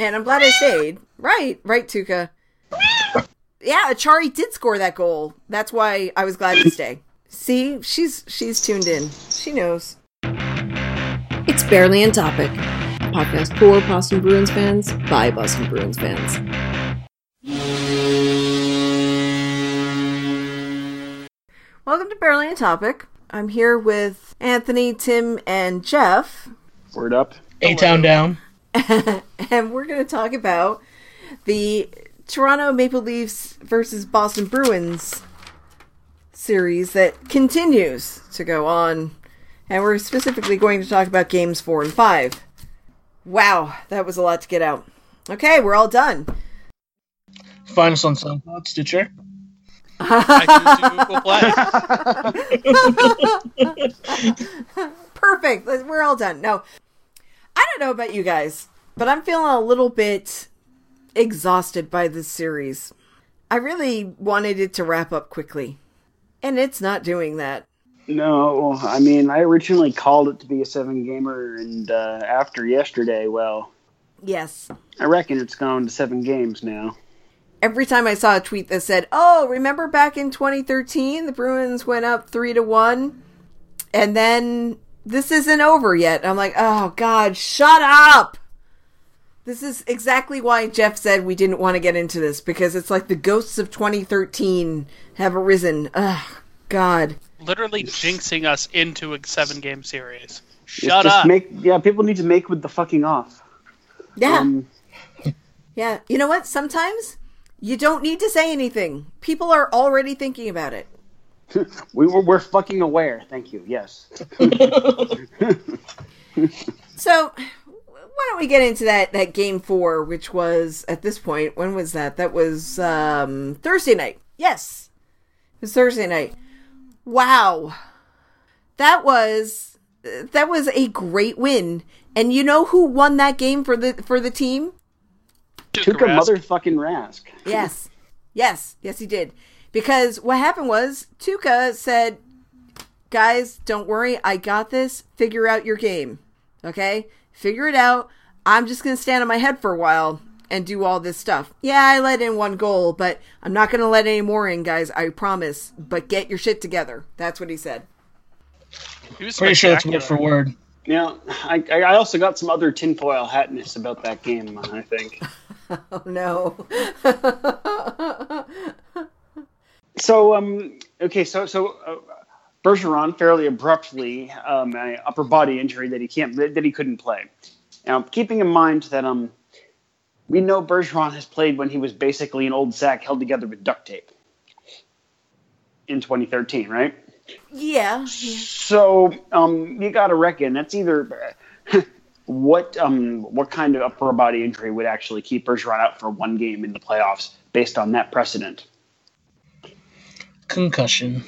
And I'm glad I stayed. Right, right, Tuukka. Yeah, Acciari did score that goal. That's why I was glad to stay. See, she's she's tuned in. She knows. It's Barely on Topic, a podcast for Boston Bruins fans by Boston Bruins fans. Welcome to Barely on Topic. I'm here with Anthony, Tim, and Jeff. Word up. A town down. and we're going to talk about the Toronto Maple Leafs versus Boston Bruins series that continues to go on. And we're specifically going to talk about games four and five. Wow, that was a lot to get out. Okay, we're all done. Find us on SoundCloud, Stitcher. Perfect. We're all done. No, I don't know about you guys, but I'm feeling a little bit exhausted by this series. I really wanted it to wrap up quickly, and it's not doing that. No, I mean, I originally called it to be a seven gamer, and uh, after yesterday, well, yes, I reckon it's gone to seven games now every time I saw a tweet that said, "Oh, remember back in 2013, the Bruins went up three to one, and then this isn't over yet." I'm like, "Oh God, shut up!" This is exactly why Jeff said we didn't want to get into this because it's like the ghosts of 2013 have arisen. Ugh, God. Literally jinxing us into a seven game series. Shut just up. Make, yeah, people need to make with the fucking off. Yeah. Um, yeah. You know what? Sometimes you don't need to say anything. People are already thinking about it. we were we're fucking aware. Thank you. Yes. so, why don't we get into that that game 4 which was at this point when was that? That was um Thursday night. Yes. It was Thursday night. Wow. That was that was a great win. And you know who won that game for the for the team? Tuukka motherfucking Rask. Yes. Yes. Yes, he did. Because what happened was Tuukka said, guys, don't worry. I got this. Figure out your game. Okay? Figure it out. I'm just going to stand on my head for a while and do all this stuff. Yeah, I let in one goal, but I'm not going to let any more in, guys. I promise. But get your shit together. That's what he said. He was Pretty sure it's word for word. Yeah, I, I also got some other tinfoil hatness about that game, I think. oh no. so um okay so so uh, Bergeron fairly abruptly um, an upper body injury that he can't that he couldn't play. Now keeping in mind that um we know Bergeron has played when he was basically an old sack held together with duct tape in 2013, right? Yeah. yeah. So um, you got to reckon that's either what um what kind of upper body injury would actually keep Bergeron out for one game in the playoffs based on that precedent? Concussion.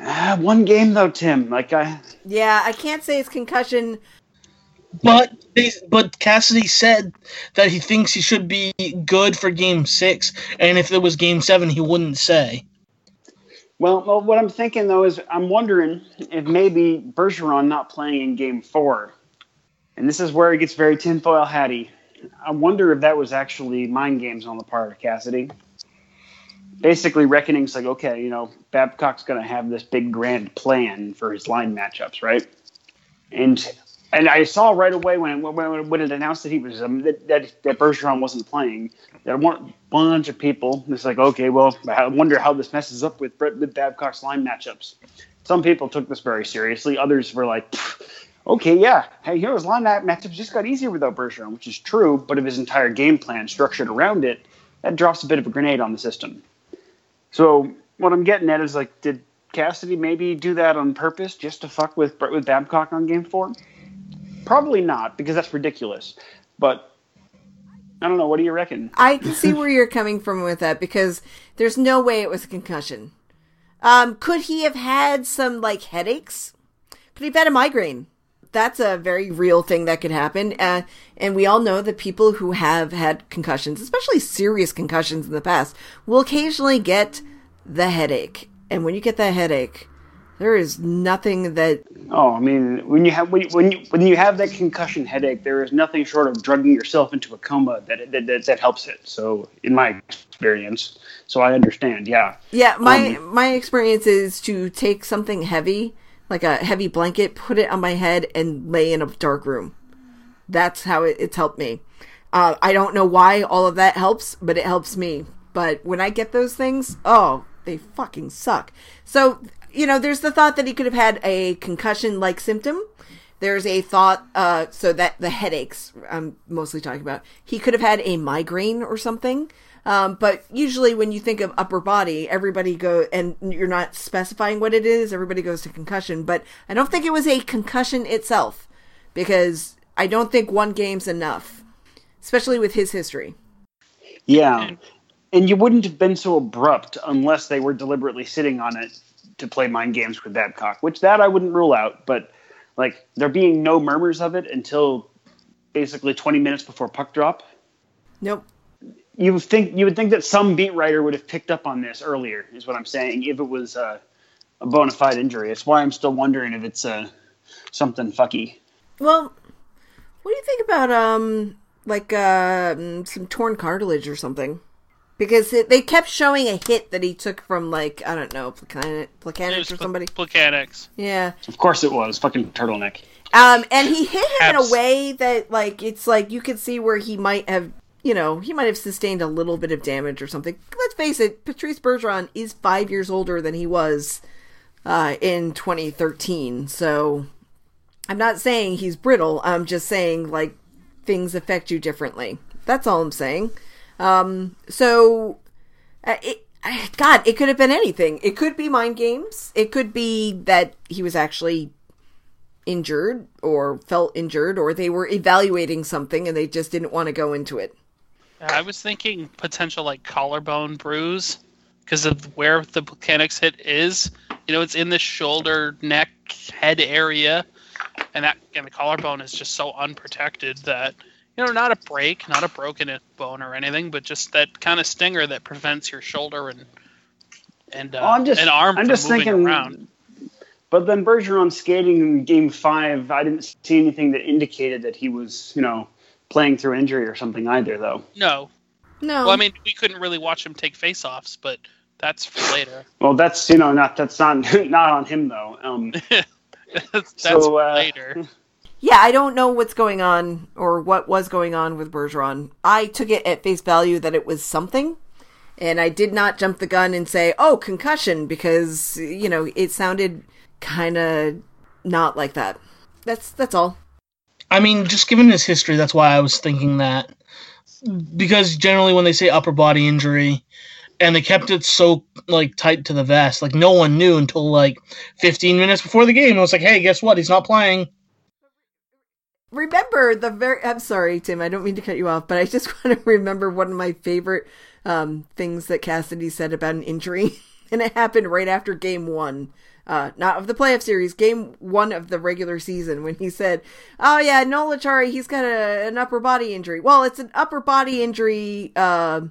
Uh, one game though, Tim. Like I. Yeah, I can't say it's concussion. But they, but Cassidy said that he thinks he should be good for Game Six, and if it was Game Seven, he wouldn't say. Well, well, what I'm thinking though is I'm wondering if maybe Bergeron not playing in Game Four and this is where it gets very tinfoil hatty. I wonder if that was actually mind games on the part of Cassidy. Basically, reckoning's like, okay, you know, Babcock's going to have this big grand plan for his line matchups, right? And and I saw right away when when, when it announced that he was um, that, that that Bergeron wasn't playing, that one bunch of people. It's like, okay, well, I wonder how this messes up with with Babcock's line matchups. Some people took this very seriously. Others were like, okay, yeah, hey, here's line that matchups just got easier without Bergeron, which is true, but if his entire game plan structured around it, that drops a bit of a grenade on the system. So what I'm getting at is like, did Cassidy maybe do that on purpose just to fuck with with Babcock on game four? Probably not, because that's ridiculous. But I don't know. What do you reckon? I can see where you're coming from with that because there's no way it was a concussion. Um, could he have had some like headaches? Could he have had a migraine? That's a very real thing that could happen. Uh, and we all know that people who have had concussions, especially serious concussions in the past, will occasionally get the headache. And when you get that headache, There is nothing that Oh, I mean, when you have when you, when you, when you have that concussion headache, there is nothing short of drugging yourself into a coma that that, that, that helps it. So, in my experience, so I understand. Yeah, Yeah, my my experience is to take something heavy, like a heavy blanket, put it on my head, and lay in a dark room. That's how it, it's helped me. Uh, I don't know why all of that helps, but it helps me. But when I get those things, oh, they fucking suck. So you know, there's the thought that he could have had a concussion-like symptom. There's a thought, uh, so that the headaches I'm mostly talking about. He could have had a migraine or something. Um, but usually when you think of upper body, everybody go and you're not specifying what it is. Everybody goes to concussion, but I don't think it was a concussion itself because I don't think one game's enough, especially with his history. yeah, and you wouldn't have been so abrupt unless they were deliberately sitting on it to play mind games with Babcock, which that I wouldn't rule out. But like there being no murmurs of it until basically 20 minutes before puck drop. Nope. You would think you would think that some beat writer would have picked up on this earlier. Is what I'm saying. If it was uh, a bona fide injury, it's why I'm still wondering if it's uh, something fucky. Well, what do you think about um like uh some torn cartilage or something? Because it, they kept showing a hit that he took from like I don't know Placan- Plekanec or somebody. Plekanec. Yeah. Of course, it was fucking turtleneck. Um, and he hit him in a way that, like, it's like you could see where he might have, you know, he might have sustained a little bit of damage or something. Let's face it, Patrice Bergeron is five years older than he was uh, in 2013. So I'm not saying he's brittle. I'm just saying, like, things affect you differently. That's all I'm saying. Um, so, uh, it, God, it could have been anything. It could be mind games. It could be that he was actually injured or felt injured or they were evaluating something and they just didn't want to go into it. I was thinking potential like collarbone bruise because of where the mechanics hit is. You know, it's in the shoulder, neck, head area, and that and the collarbone is just so unprotected that you know, not a break, not a broken bone or anything, but just that kind of stinger that prevents your shoulder and and uh, Oh, I'm just- an arm I'm from just moving thinking- around. But then Bergeron skating in Game Five, I didn't see anything that indicated that he was, you know, playing through injury or something either, though. No, No. well, I mean, we couldn't really watch him take face-offs, but that's for later. Well, that's you know not that's not not on him though. Um, that's So, uh, later. yeah, I don't know what's going on or what was going on with Bergeron. I took it at face value that it was something. And I did not jump the gun and say, "Oh, concussion," because you know it sounded kind of not like that. That's that's all. I mean, just given his history, that's why I was thinking that. Because generally, when they say upper body injury, and they kept it so like tight to the vest, like no one knew until like 15 minutes before the game. It was like, hey, guess what? He's not playing. remember the very i'm sorry tim i don't mean to cut you off but i just want to remember one of my favorite um, things that cassidy said about an injury and it happened right after game one uh, not of the playoff series game one of the regular season when he said oh yeah Noel Acciari he's got a, an upper body injury. Well it's an upper body injury uh,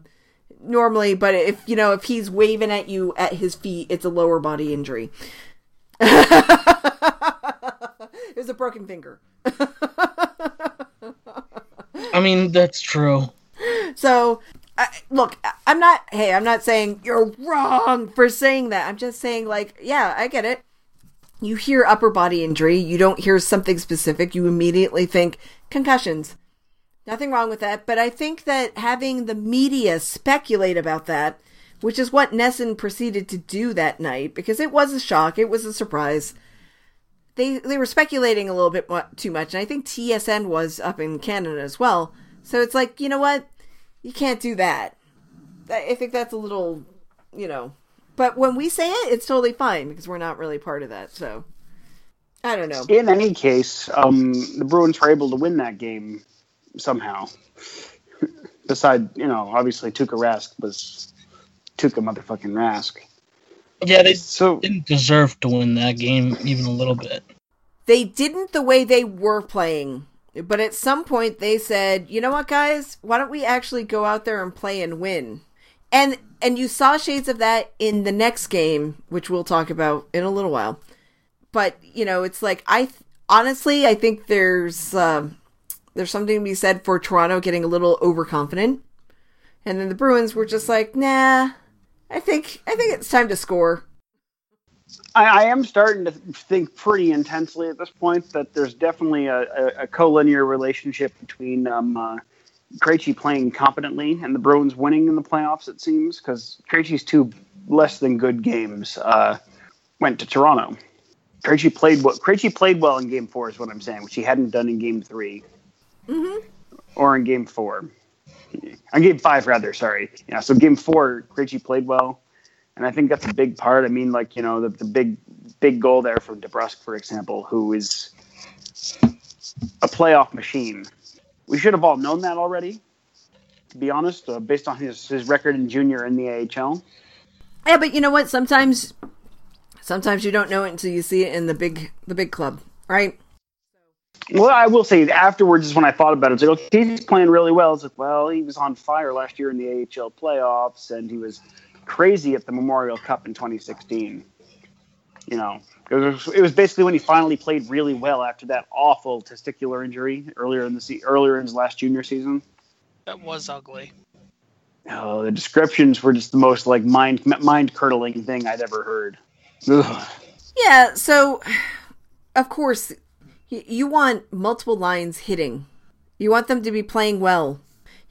normally but if you know if he's waving at you at his feet it's a lower body injury. It was a broken finger. I mean, that's true. So, I, look, I'm not. Hey, I'm not saying you're wrong for saying that. I'm just saying, like, yeah, I get it. You hear upper body injury, you don't hear something specific, you immediately think concussions. Nothing wrong with that, but I think that having the media speculate about that, which is what NESN proceeded to do that night, because it was a shock, it was a surprise. They they were speculating a little bit too much, and I think TSN was up in Canada as well. So it's like, you know what? You can't do that. I I think that's a little, you know. But when we say it, it's totally fine because we're not really part of that. So I don't know. in any case, um, the Bruins were able to win that game somehow. Beside, you know, obviously Tuukka Rask was Tuukka motherfucking Rask. Yeah, they So didn't deserve to win that game even a little bit. They didn't the way they were playing. But at some point they said, "You know what, guys? Why don't we actually go out there and play and win?" And and you saw shades of that in the next game, which we'll talk about in a little while. but you know, it's like I th- honestly I think there's um there's something to be said for Toronto getting a little overconfident, and then the Bruins were just like, nah. I think I think it's time to score. I, I am starting to think pretty intensely at this point that there's definitely a, a, a collinear relationship between um, uh, Krejci playing competently and the Bruins winning in the playoffs. It seems because Krejci's two less than good games uh, went to Toronto. Krejci played what Krejci played well in Game Four is what I'm saying, which he hadn't done in Game 3 or in Game Four. On Game Five, rather. Sorry. Yeah. So Game Four, Krejci played well, and I think that's a big part. I mean, like you know, the, the big big goal there from DeBrusk, for example, who is a playoff machine. We should have all known that already. To be honest, uh, based on his his record in junior in the AHL. Yeah, but you know what? Sometimes sometimes you don't know it until you see it in the big the big club, right? Well, I will say afterwards is when I thought about it. It's like, okay, he's playing really well. It's like, well, he was on fire last year in the AHL playoffs, and he was crazy at the Memorial Cup in 2016. You know, it was, it was basically when he finally played really well after that awful testicular injury earlier in the se- earlier in his last junior season. That was ugly. Oh, the descriptions were just the most like mind mind curdling thing I'd ever heard. Ugh. Yeah, so of course you want multiple lines hitting. You want them to be playing well.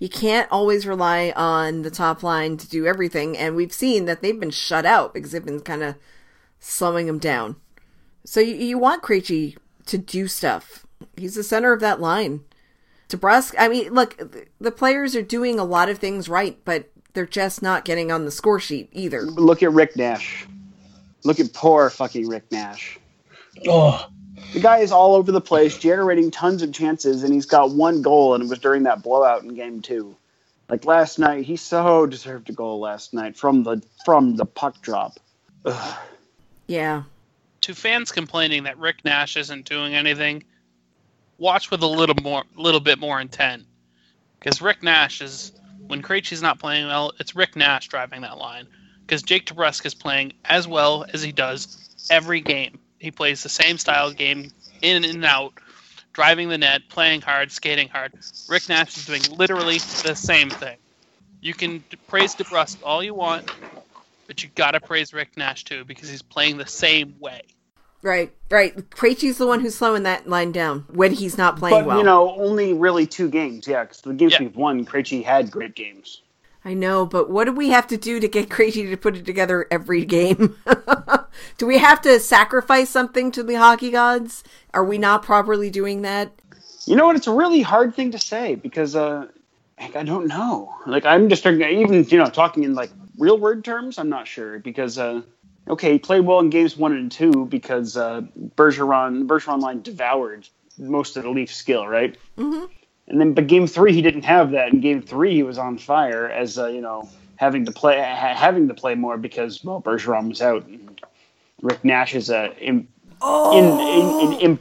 You can't always rely on the top line to do everything, and we've seen that they've been shut out because they've been kind of slowing them down. So you, you want Krejci to do stuff. He's the center of that line. DeBrusk, I mean, look, the players are doing a lot of things right, but they're just not getting on the score sheet either. Look at Rick Nash. Look at poor fucking Rick Nash. Oh, The guy is all over the place, generating tons of chances, and he's got one goal, and it was during that blowout in Game Two. Like last night, he so deserved a goal last night from the from the puck drop. Ugh. Yeah. To fans complaining that Rick Nash isn't doing anything, watch with a little more, little bit more intent, because Rick Nash is when Krejci's not playing well, it's Rick Nash driving that line. Because Jake DeBrusk is playing as well as he does every game. He plays the same style of game, in and out, driving the net, playing hard, skating hard. Rick Nash is doing literally the same thing. You can praise DeBrusk all you want, but you gotta praise Rick Nash too because he's playing the same way. Right, right. Krejci's the one who's slowing that line down when he's not playing But well. you know, only really two games. Yeah, because the games Yeah. we've won, Krejci had great games. I know, but what do we have to do to get Krejci to put it together every game? do we have to sacrifice something to the hockey gods? Are we not properly doing that? You know what? It's a really hard thing to say because uh, heck, I don't know. Like I'm just even you know talking in like real word terms. I'm not sure because uh, okay, he played well in games one and two because uh, Bergeron Bergeron line devoured most of the Leaf skill, right? Mm-hmm. And then, but game three he didn't have that. In game three he was on fire as uh, you know having to play ha- having to play more because well Bergeron was out. And Rick Nash is a in, in, in, in, in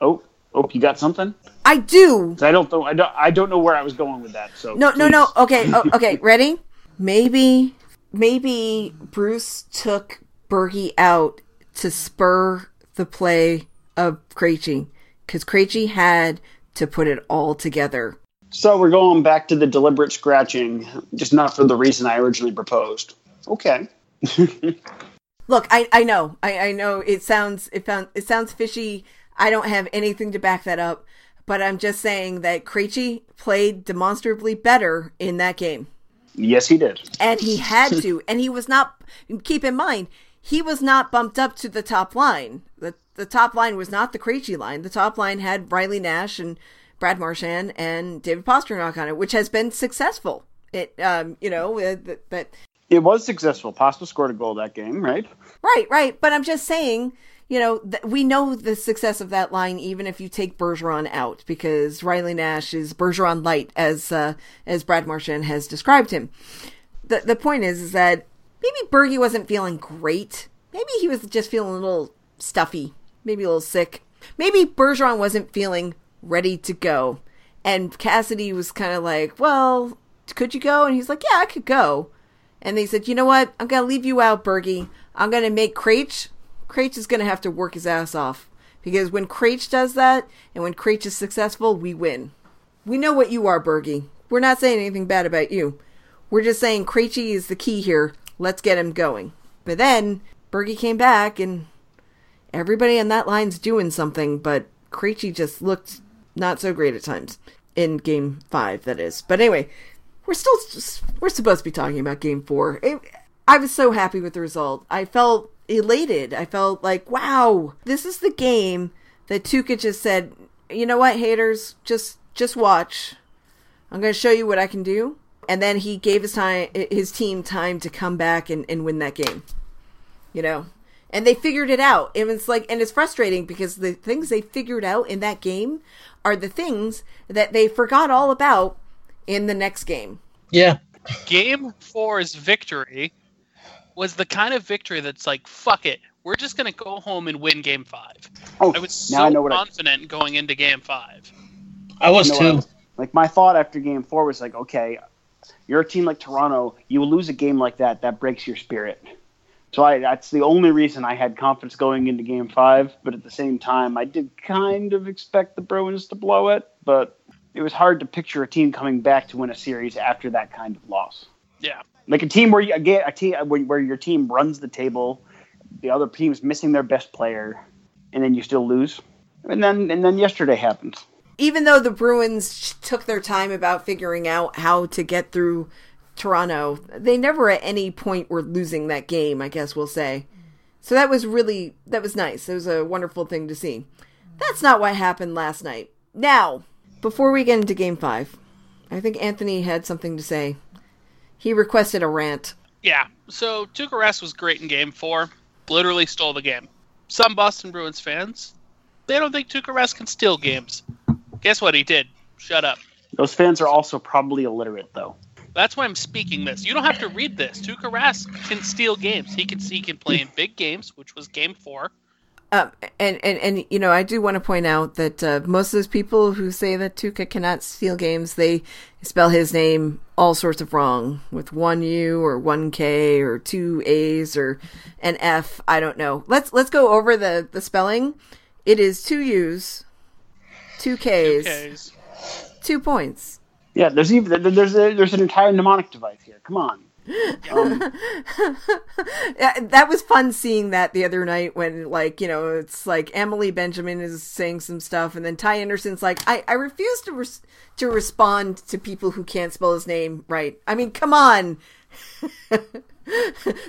oh oh you got something. I do. I don't know. I don't. I don't know where I was going with that. So No, no, no. Okay, oh, okay. Ready? Maybe, maybe Bruce took Bergie out to spur the play of Krejci because Krejci had to put it all together. So we're going back to the deliberate scratching, just not for the reason I originally proposed. Okay. Look, I, I know, I, I know it sounds it found it sounds fishy. I don't have anything to back that up, but I'm just saying that Krejci played demonstrably better in that game, Yes, he did. and he had to, and he was not. Keep in mind, he was not bumped up to the top line. the The top line was not the Krejci line. The top line had Riley Nash and Brad Marchand and David Pastrnak on it, which has been successful. It, um, you know, uh, that. that It was successful. Pasta scored a goal that game, right? Right, right. But I'm just saying, you know, th- we know the success of that line even if you take Bergeron out because Riley Nash is Bergeron light as uh, as Brad Marchand has described him. The the point is is that maybe Bergie wasn't feeling great. Maybe he was just feeling a little stuffy, maybe a little sick. Maybe Bergeron wasn't feeling ready to go. And Cassidy was kind of like, "Well, could you go?" And he's like, "Yeah, I could go." And they said, you know what? I'm going to leave you out, Bergie. I'm going to make Krejci Krejci is going to have to work his ass off because when Krejci does that and when Krejci is successful, we win. We know what you are, Bergie. We're not saying anything bad about you. We're just saying Krejci is the key here. Let's get him going. But then Bergie came back and everybody on that line's doing something, but Krejci just looked not so great at times in game five, that is. But anyway, we're still we're supposed to be talking about game four. It, I was so happy with the result. I felt elated. I felt like, wow, this is the game that Tuukka just said. You know what, haters, just just watch. I'm going to show you what I can do. And then he gave his time, his team time to come back and, and win that game. You know, and they figured it out. And it's like, and it's frustrating because the things they figured out in that game are the things that they forgot all about in the next game. Yeah. Game four's victory was the kind of victory that's like, fuck it. We're just going to go home and win game five. Oh, I was now so I know what I- confident going into game five. I was You know, too. uh, like my thought after game four was like, okay, you're a team like Toronto. You will lose a game like that, that breaks your spirit. So I, that's the only reason I had confidence going into game five. But at the same time, I did kind of expect the Bruins to blow it. But it was hard to picture a team coming back to win a series after that kind of loss. Yeah. Like a team where you again a team where, where your team runs the table, the other team's missing their best player, and then you still lose. And then and then yesterday happens. Even though the Bruins took their time about figuring out how to get through Toronto, they never at any point were losing that game, I guess we'll say. So that was really that was nice. It was a wonderful thing to see. That's not what happened last night. Now, before we get into game 5, I think Anthony had something to say. He requested a rant. Yeah. So Tuukka was great in game four. Literally stole the game. Some Boston Bruins fans, they don't think Tuukka can steal games. Guess what he did? Shut up. Those fans are also probably illiterate, though. That's why I'm speaking this. You don't have to read this. Tuukka Rask can steal games. He can he can play in big games, which was game four. Um, and, and, and, you know, I do want to point out that uh, most of those people who say that Tuukka cannot steal games, they spell his name all sorts of wrong with one U or one K or two A's or an F. I don't know. Let's let's go over the, the spelling. It is two U's, two K's, Ks. two points. Yeah, there's even there's a, there's an entire mnemonic device here. Come on. Um, Yeah, that was fun seeing that the other night when like you know it's like Amalie Benjamin is saying some stuff and then Ty Anderson's like I I refuse to res- to respond to people who can't spell his name right. I mean, come on.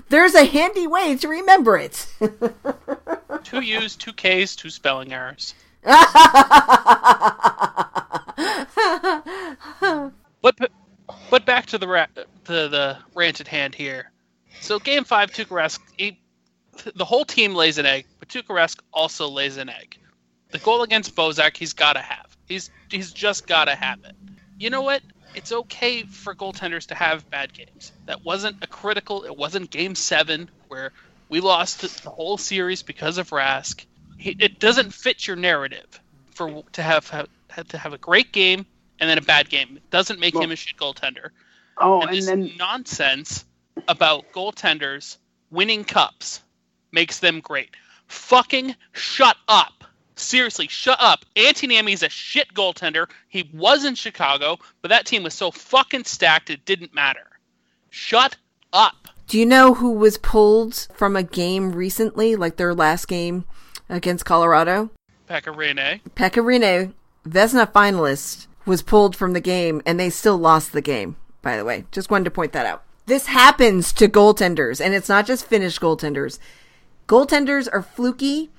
There's a handy way to remember it. Two U's, two K's, two spelling errors. But but back to the ra- to the rant at hand here. So game five, Tuukka Rask, the whole team lays an egg, but Tuukka Rask also lays an egg. The goal against Bozak, he's got to have. He's he's just got to have it. You know what? It's okay for goaltenders to have bad games. That wasn't a critical. It wasn't Game Seven where we lost the whole series because of Rask. He, it doesn't fit your narrative for to have, have to have a great game and then a bad game. It doesn't make Well- him a shit goaltender. oh, And and this then nonsense about goaltenders winning cups makes them great. Fucking shut up. Seriously, shut up. Antti Niemi is a shit goaltender. He was in Chicago, but that team was so fucking stacked it didn't matter. Shut up. Do you know who was pulled from a game recently, like their last game against Colorado? Pekka Rinne, Vezina finalist, was pulled from the game, and they still lost the game. By the way, just wanted to point that out. This happens to goaltenders, and it's not just Finnish goaltenders. Goaltenders are fluky,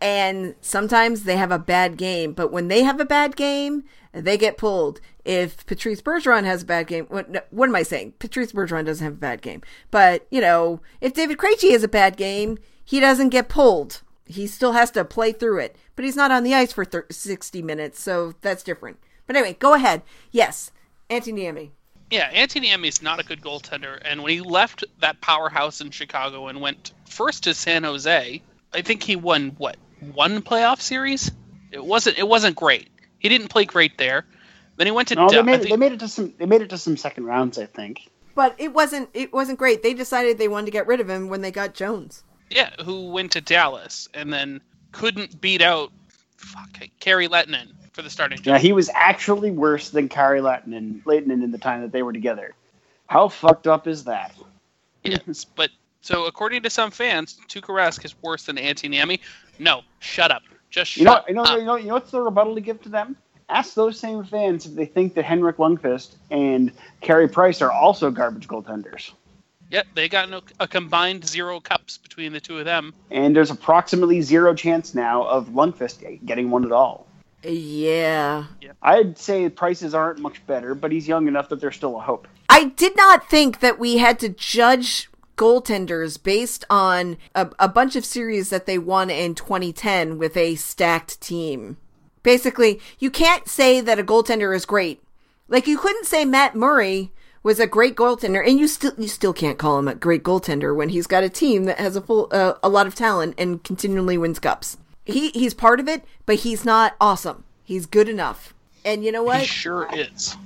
and sometimes they have a bad game. But when they have a bad game, they get pulled. If Patrice Bergeron has a bad game, what, what am I saying? Patrice Bergeron doesn't have a bad game, but you know, if David Krejci has a bad game, he doesn't get pulled. He still has to play through it, but he's not on the ice for thir- 60 minutes, so that's different. But anyway, go ahead. Yes, Antti Niemi. Yeah, Antti Niemi's not a good goaltender, and when he left that powerhouse in Chicago and went first to San Jose, I think he won what one playoff series. It wasn't. It wasn't great. He didn't play great there. Then he went to. no, they made think- they made it to some they made it to some second rounds, I think. But it wasn't it wasn't great. They decided they wanted to get rid of him when they got Jones. Yeah, who went to Dallas and then couldn't beat out fuck Kari Lehtonen for the starting job. Yeah, he was actually worse than Kari Lehtonen, Lehtonen in the time that they were together. How fucked up is that? Yes, but so according to some fans, Tuukka Rask is worse than Antti Niemi. No, shut up. Just shut You know, you know, up. you know, you know what's the rebuttal to give to them? Ask those same fans if they think that Henrik Lundqvist and Carey Price are also garbage goaltenders. Yep, they got no, a combined zero cups between the two of them. And there's approximately zero chance now of Lundqvist getting one at all. Yeah. I'd say Price's aren't much better, but he's young enough that there's still a hope. I did not think that we had to judge goaltenders based on a, a bunch of series that they won in 2010 with a stacked team. Basically, you can't say that a goaltender is great. Like you couldn't say Matt Murray was a great goaltender, and you still you still can't call him a great goaltender when he's got a team that has a full uh, a lot of talent and continually wins cups. He he's part of it, but he's not awesome. He's good enough. And you know what? He sure is.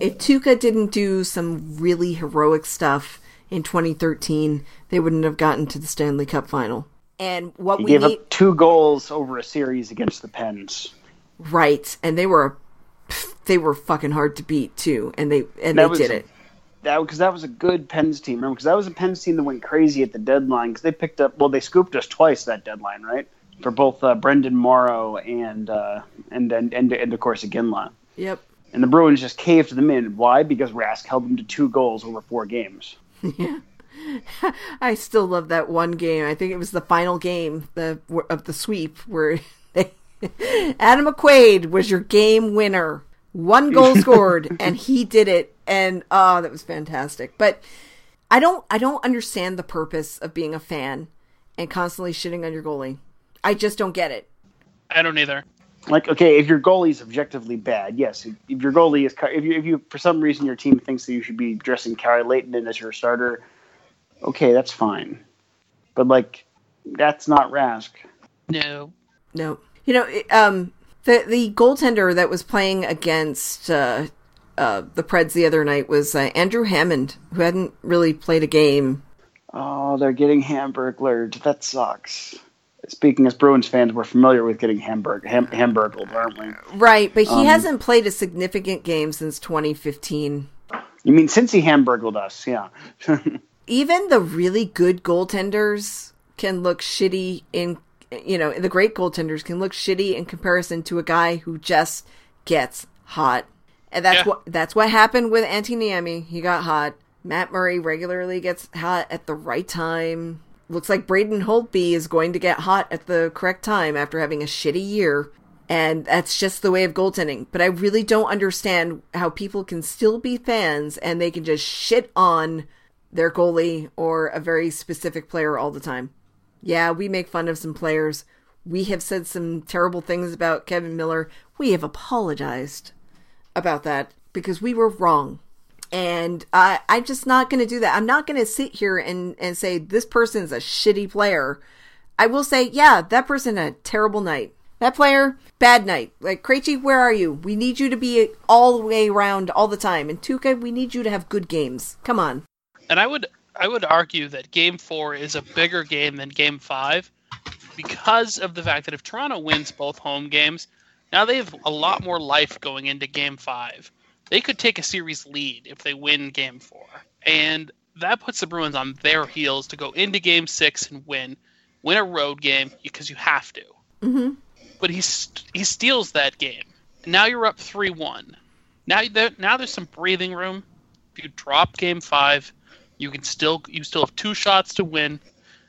if Tuukka didn't do some really heroic stuff in 2013, they wouldn't have gotten to the Stanley Cup final. And what He we gave need, up two goals over a series against the Pens. right? And they were, they were fucking hard to beat too, and they and That they was- did it. That because that was a good Pens team. Remember, because that was a Pens team that went crazy at the deadline. Because they picked up, well, they scooped us twice that deadline, right? For both uh, Brendan Morrow and uh, and and and, and of course Iginla. Yep. And the Bruins just caved them in. Why? Because Rask held them to two goals over four games. Yeah. I still love that one game. I think it was the final game the of the sweep where Adam McQuaid was your game winner. One goal scored and he did it and oh that was fantastic. But I don't I don't understand the purpose of being a fan and constantly shitting on your goalie. I just don't get it. I don't either. Like, okay, if your goalie's objectively bad, yes. If if your goalie is, if you, if you for some reason your team thinks that you should be dressing Kari Lehtonen as your starter, okay, that's fine. But like, that's not Rask. No. No. You know, um the the goaltender that was playing against uh uh the Preds the other night was uh, Andrew Hammond, who hadn't really played a game Oh, they're getting hamburglared. That sucks. Speaking as Bruins fans, we're familiar with getting hamburg ham, hamburgled, aren't we? Right, but he Um, hasn't played a significant game since 2015. You mean since he hamburgled us? Yeah. Even the really good goaltenders can look shitty in you know, the great goaltenders can look shitty in comparison to a guy who just gets hot. And that's Yeah. what that's what happened with Antti Niemi. He got hot. Matt Murray regularly gets hot at the right time. Looks like Braden Holtby is going to get hot at the correct time after having a shitty year. And that's just the way of goaltending. But I really don't understand how people can still be fans and they can just shit on their goalie or a very specific player all the time. Yeah, we make fun of some players. We have said some terrible things about Kevan Miller. We have apologized about that because we were wrong. And I, I'm just not going to do that. I'm not going to sit here and, and say this person's a shitty player. I will say, yeah, that person had a terrible night. That player, bad night. Like, Krejci, where are you? We need you to be all the way around all the time. And Tuukka, we need you to have good games. Come on. And I would I would argue that game four is a bigger game than game five because of the fact that if Toronto wins both home games, now they have a lot more life going into game five. They could take a series lead if they win game four. And that puts the Bruins on their heels to go into game six and win. Win a road game because you have to. hmm But he, st- he steals that game. Now you're up 3 1. Now, there, now there's some breathing room. If you drop game five, you can still you still have two shots to win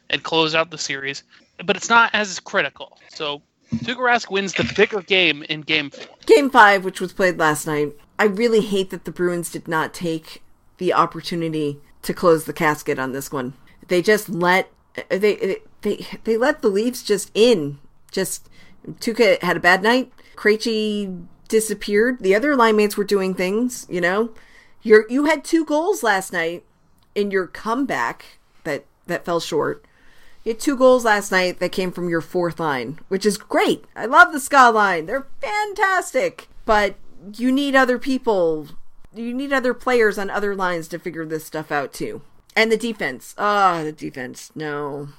and close out the series, but it's not as critical. So Tuukka Rask wins the bigger game in game four. Game five, which was played last night, I really hate that the Bruins did not take the opportunity to close the casket on this one. They just let they they they let the Leafs just in. Just Tuukka had a bad night. Krejci disappeared. The other line mates were doing things. You know, you you had two goals last night in your comeback that that fell short. You had two goals last night that came from your fourth line, which is great. I love the Ska line. They're fantastic. But you need other people. You need other players on other lines to figure this stuff out too. And the defense. Ah, the defense. No.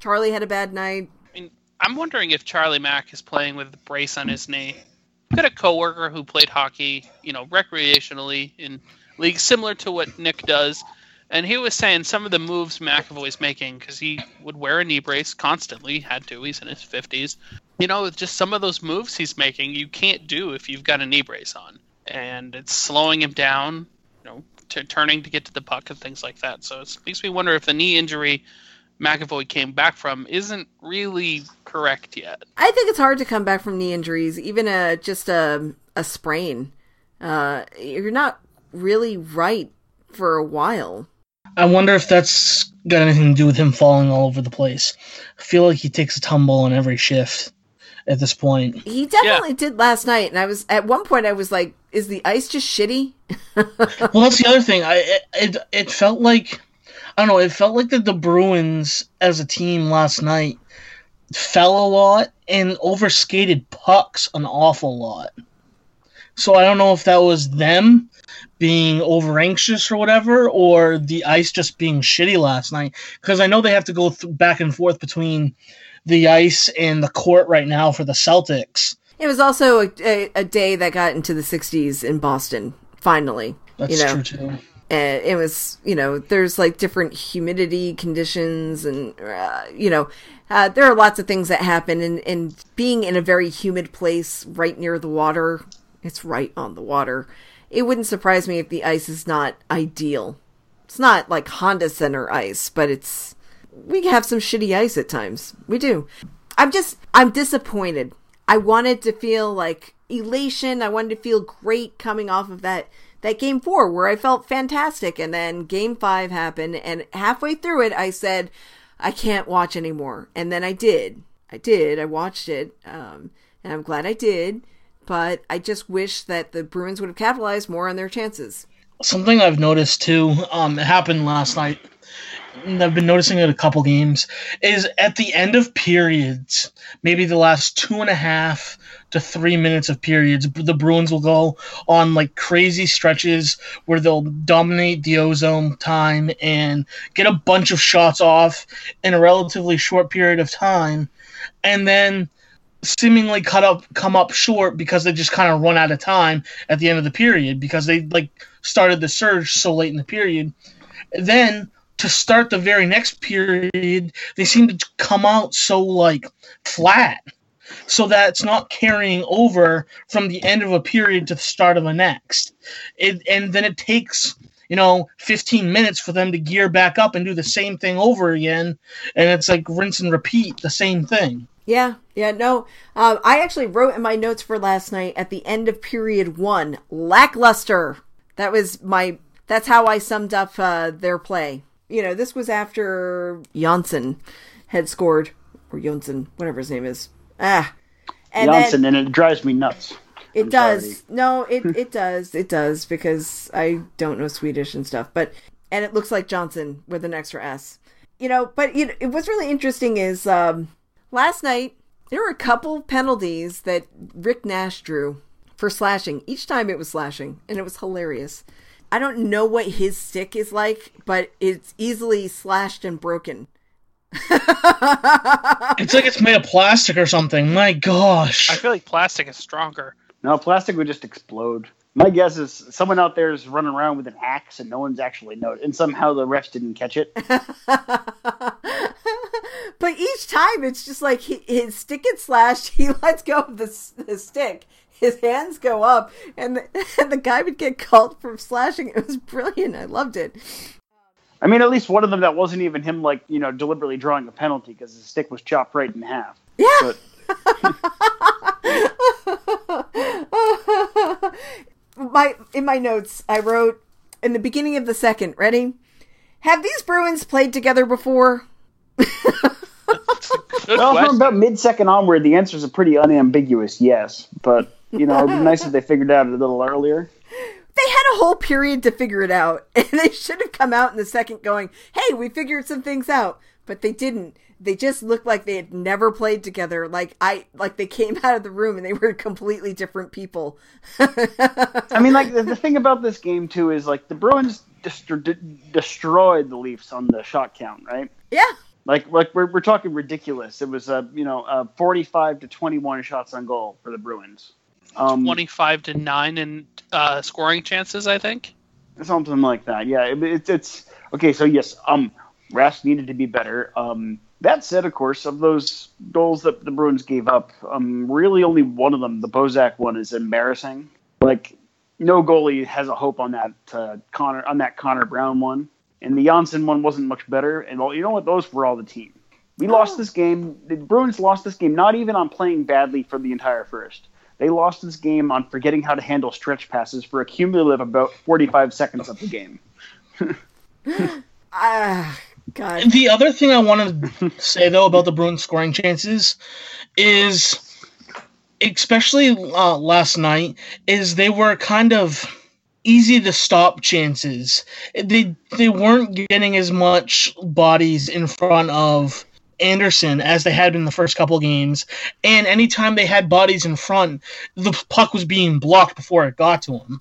Charlie had a bad night. I mean, I'm wondering if Charlie Mack is playing with a brace on his knee. I've got a coworker who played hockey, you know, recreationally in leagues similar to what Nick does, and he was saying some of the moves McAvoy's making because he would wear a knee brace constantly, had to. He's in his 50s. You know, just some of those moves he's making, you can't do if you've got a knee brace on, and it's slowing him down. You know, t- turning to get to the puck and things like that. So it makes me wonder if the knee injury McAvoy came back from isn't really correct yet. I think it's hard to come back from knee injuries, even a just a a sprain. Uh, you're not really right for a while. I wonder if that's got anything to do with him falling all over the place. I feel like he takes a tumble on every shift at this point. He definitely did last night, and I was at one point I was like, "Is the ice just shitty?" Well, that's the other thing. I it, it it felt like I don't know. It felt like that the Bruins as a team last night fell a lot and overskated pucks an awful lot. So I don't know if that was them being over anxious or whatever, or the ice just being shitty last night. Because I know they have to go th- back and forth between the ice and the court right now for the Celtics. It was also a, a, a day that got into the 60s in Boston. Finally, That's you know, true too. and it was you know there's like different humidity conditions and uh, you know uh, there are lots of things that happen and, and being in a very humid place right near the water it's right on the water it wouldn't surprise me if the ice is not ideal it's not like honda center ice but it's we have some shitty ice at times we do i'm just i'm disappointed i wanted to feel like elation i wanted to feel great coming off of that that game four where I felt fantastic. And then game five happened. And halfway through it, I said, I can't watch anymore. And then I did. I did. I watched it. Um, and I'm glad I did. But I just wish that the Bruins would have capitalized more on their chances. Something I've noticed too, um, it happened last night. and I've been noticing it a couple games. Is at the end of periods, maybe the last two and a half to three minutes of periods, the Bruins will go on like crazy stretches where they'll dominate the ozone time and get a bunch of shots off in a relatively short period of time, and then seemingly cut up come up short because they just kind of run out of time at the end of the period because they like started the surge so late in the period. Then to start the very next period, they seem to come out so like flat. So that it's not carrying over from the end of a period to the start of the next. It, and then it takes, you know, 15 minutes for them to gear back up and do the same thing over again. And it's like rinse and repeat the same thing. Yeah, yeah, no. Um, I actually wrote in my notes for last night at the end of period one, lackluster. That was my. That's how I summed up uh, their play. You know, this was after Janssen had scored, or Janssen, whatever his name is. Ah, and Johnson, then and it drives me nuts. it I'm does. sorry. No, it it does. It does because I don't know Swedish and stuff. But and it looks like Johnson with an extra S. You know, but you know, what's really interesting is um, last night there were a couple penalties that Rick Nash drew for slashing. Each time it was slashing, and it was hilarious. I don't know what his stick is like, but it's easily slashed and broken. It's like it's made of plastic or something. My gosh. I feel like plastic is stronger. No, plastic would just explode. My guess is someone out there is running around with an axe and no one's actually noticed, and somehow the refs didn't catch it. but each time it's just like he, his stick gets slashed, he lets go of the, the stick, his hands go up, and the, and the guy would get called for slashing. It was brilliant. I loved it. I mean, at least one of them that wasn't even him, like you know, deliberately drawing a penalty because his stick was chopped right in half. Yeah. But my in my notes, I wrote in the beginning of the second. Ready? Have these Bruins played together before? Good well, question. from about mid-second onward, the answers are pretty unambiguous. Yes, but you know, it'd be nice if they figured it out a little earlier. They had a whole period to figure it out, and they should have come out in the second going, "Hey, we figured some things out," but they didn't. They just looked like they had never played together. Like I, like they came out of the room and they were completely different people. I mean, like the, the thing about this game too is like the Bruins dest- de- destroyed the Leafs on the shot count, right? Yeah. Like, like we're, we're talking ridiculous. It was uh, you know uh, 45 to 21 shots on goal for the Bruins. Um, 25 to 9 in uh, scoring chances, I think. something like that. Yeah, it, it's it's okay. So yes, um, Rask needed to be better. Um, that said, of course, of those goals that the Bruins gave up, um, really only one of them, the Bozak one, is embarrassing. Like, no goalie has a hope on that uh, Connor on that Connor Brown one, and the Janssen one wasn't much better. And well, you know what? Those were all the team. We lost this game. The Bruins lost this game not even on playing badly for the entire first. They lost this game on forgetting how to handle stretch passes for a cumulative about 45 seconds of the game. Ah, God. The other thing I want to say though about the Bruins scoring chances is, especially uh, last night, is they were kind of easy to stop chances. They they weren't getting as much bodies in front of Anderson as they had in the first couple games, and anytime they had bodies in front, the puck was being blocked before it got to him.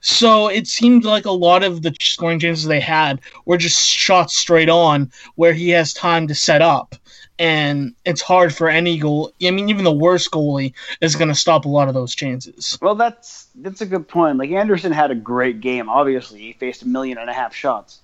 So it seemed like a lot of the scoring chances they had were just shots straight on where he has time to set up. And it's hard for any goal. I mean, even the worst goalie is going to stop a lot of those chances. Well, that's that's a good point. Like Anderson had a great game. Obviously, he faced a million and a half shots,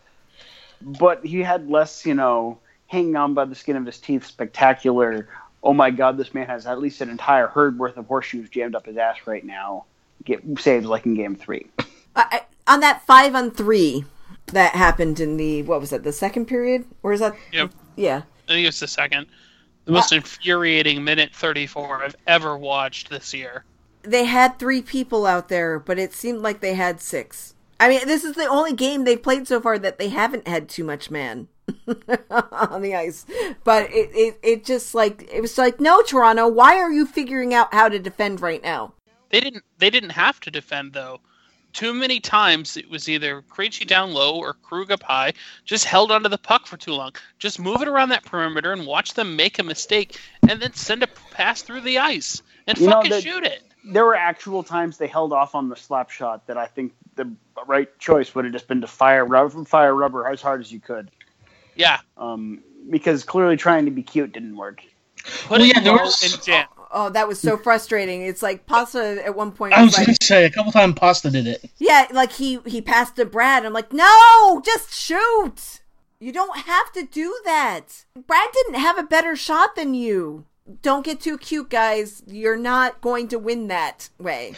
but he had less, you know, hanging on by the skin of his teeth, spectacular. Oh my God, this man has at least an entire herd worth of horseshoes jammed up his ass right now. Get saves like in Game Three. I, I, on that five on three that happened in the what was that the second period or is that Yep. yeah I think it's the second. The most infuriating minute 34 I've ever watched this year. they had three people out there but it seemed like they had six i mean this is the only game they've played so far that they haven't had too much man on the ice but it, it it just like it was like no toronto why are you figuring out how to defend right now They didn't they didn't have to defend though. Too many times it was either Krejci down low or Krug up high, just held onto the puck for too long. Just move it around that perimeter and watch them make a mistake and then send a pass through the ice and You know, fucking the- shoot it. There were actual times they held off on the slap shot that I think the right choice would have just been to fire rubber, fire rubber as hard as you could. Yeah. Um, because clearly trying to be cute didn't work. Put Well, it yeah, there was- and jam. Oh that was so frustrating it's like pasta at one point I was was like going to say, a couple times Pasta did it. Yeah, like he he passed to Brad. I'm like, no, just shoot. You don't have to do that. Brad didn't have a better shot than you. Don't get too cute, guys. You're not going to win that way.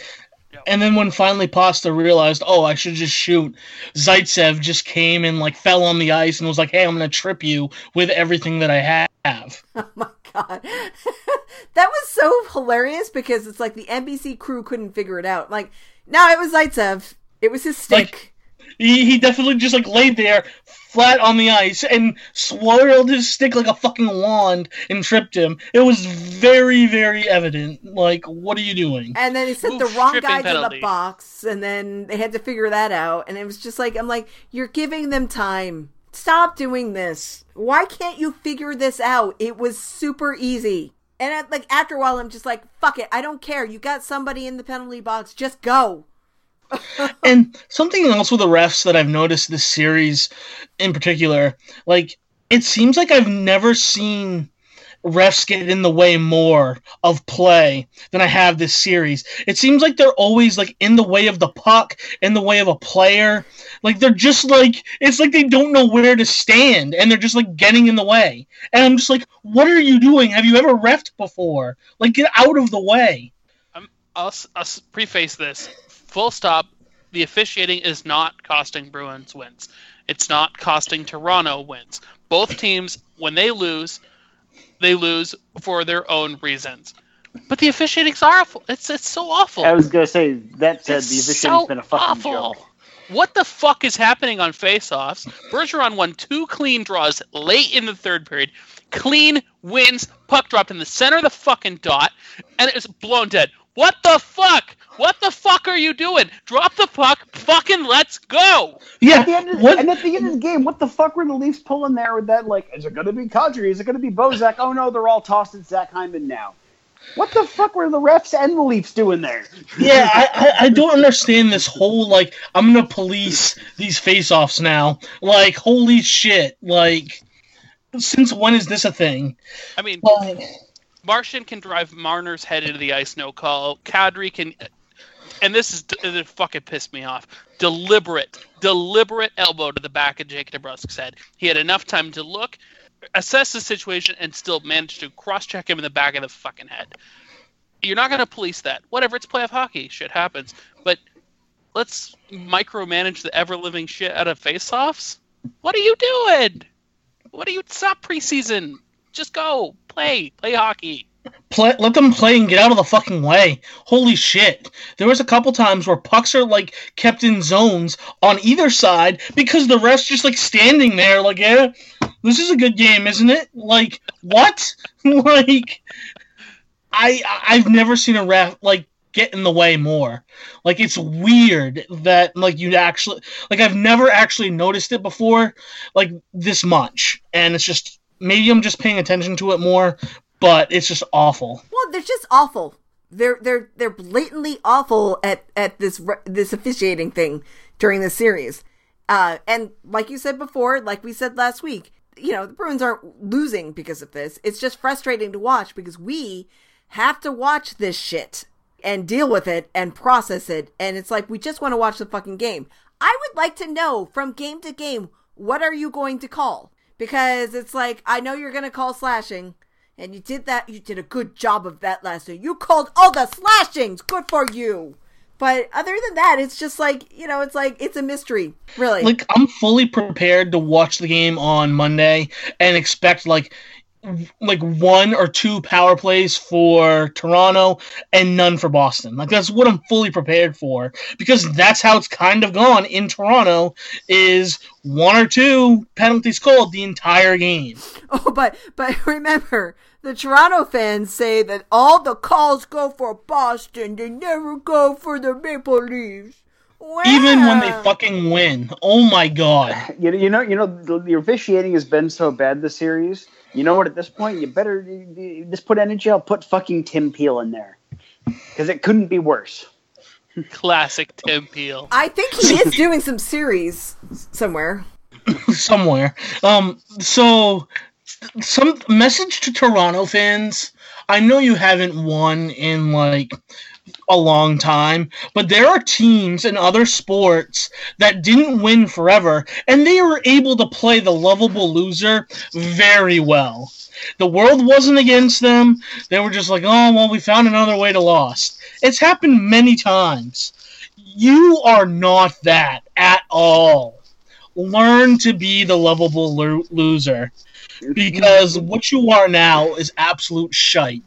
And then when finally Pasta realized, oh, I should just shoot, Zaitsev just came and like fell on the ice and was like, hey, I'm going to trip you with everything that I have. Oh my god, that was so hilarious because it's like the NBC crew couldn't figure it out. Like, no, it was Zaitsev. It was his stick. Like- He, he definitely just like laid there flat on the ice and swirled his stick like a fucking wand and tripped him. It was very, very evident. Like, what are you doing? And then he sent Oof, the wrong tripping guy to the box, and then they had to figure that out. And it was just like, I'm like, you're giving them time. Stop doing this. Why can't you figure this out? It was super easy. And at, like after a while, I'm just like, fuck it. I don't care. You got somebody in the penalty box. Just go. And something else with the refs that I've noticed this series in particular, like it seems like I've never seen refs get in the way more of play than I have this series. It seems like they're always like in the way of the puck, in the way of a player. Like they're just like it's like they don't know where to stand and they're just like getting in the way. And I'm just like, what are you doing? Have you ever refed before? Like get out of the way. I'll, s- I'll preface this. Full stop. The officiating is not costing Bruins wins. It's not costing Toronto wins. Both teams, when they lose, they lose for their own reasons. But the officiating's awful. It's it's so awful. I was gonna say that said It's the officiating's so been a fucking awful. joke. What the fuck is happening on faceoffs? Bergeron won two clean draws late in the third period. Clean wins, puck dropped in the center of the fucking dot, and it was blown dead. What the fuck? What the fuck are you doing? Drop the puck, fucking let's go! Yeah. At the end of, what And at the end of the game, what the fuck were the Leafs pulling there with that? Like, is it going to be Kadri? Is it going to be Bozak? Oh no, they're all tossed at Zach Hyman now. What the fuck were the refs and the Leafs doing there? Yeah, I, I, I don't understand this whole like I'm gonna police these face-offs now. Like, holy shit! Like, since when is this a thing? I mean, Like, Marchand can drive Marner's head into the ice, no call. Kadri can, and this is it fucking pissed me off. Deliberate, deliberate elbow to the back of Jake DeBrusk's head. He had enough time to look, assess the situation, and still managed to cross-check him in the back of the fucking head. You're not gonna police that. Whatever, it's playoff hockey. Shit happens. But let's micromanage the ever-living shit out of face-offs. What are you doing? What are you? Stop preseason. Just go play, play hockey. play, let them play and get out of the fucking way. Holy shit! There was a couple times where pucks are like kept in zones on either side because the refs just like standing there, like, yeah, this is a good game, isn't it? Like, what? like, I I've never seen a ref like get in the way more. Like it's weird that like you'd actually like I've never actually noticed it before like this much. And it's just maybe I'm just paying attention to it more, but it's just awful. Well, they're just awful. They're they're they're blatantly awful at at this this officiating thing during the series. Uh, and like you said before, like we said last week, you know the Bruins aren't losing because of this. It's just frustrating to watch because we have to watch this shit and deal with it and process it. And it's like we just want to watch the fucking game. I would like to know from game to game what are you going to call because it's like I know you're to call slashing. And you did that. You did a good job of that last year. You called all the slashings. Good for you. But other than that, it's just like you know, it's like it's a mystery, really. Like I'm fully prepared to watch the game on Monday and expect like like one or two power plays for Toronto and none for Boston. Like that's what I'm fully prepared for because that's how it's kind of gone in Toronto is one or two penalties called the entire game. oh, but but remember, the Toronto fans say that all the calls go for Boston. They never go for the Maple Leafs. Even when they fucking win. Oh my god. You, know, you know, you know, the, the officiating has been so bad this series. You know what? At this point, you better you- you just put NHL, put fucking Tim Peel in there, because it couldn't be worse. Classic Tim Peel. I think he is doing some series somewhere. somewhere. Um, so some message to Toronto fans. I know you haven't won in like a long time, but there are teams in other sports that didn't win forever, and they were able to play the lovable loser very well. The world wasn't against them. They were just like, oh, well, we found another way to lost. It's happened many times. You are not that at all learn to be the lovable lo- loser because what you are now is absolute shite.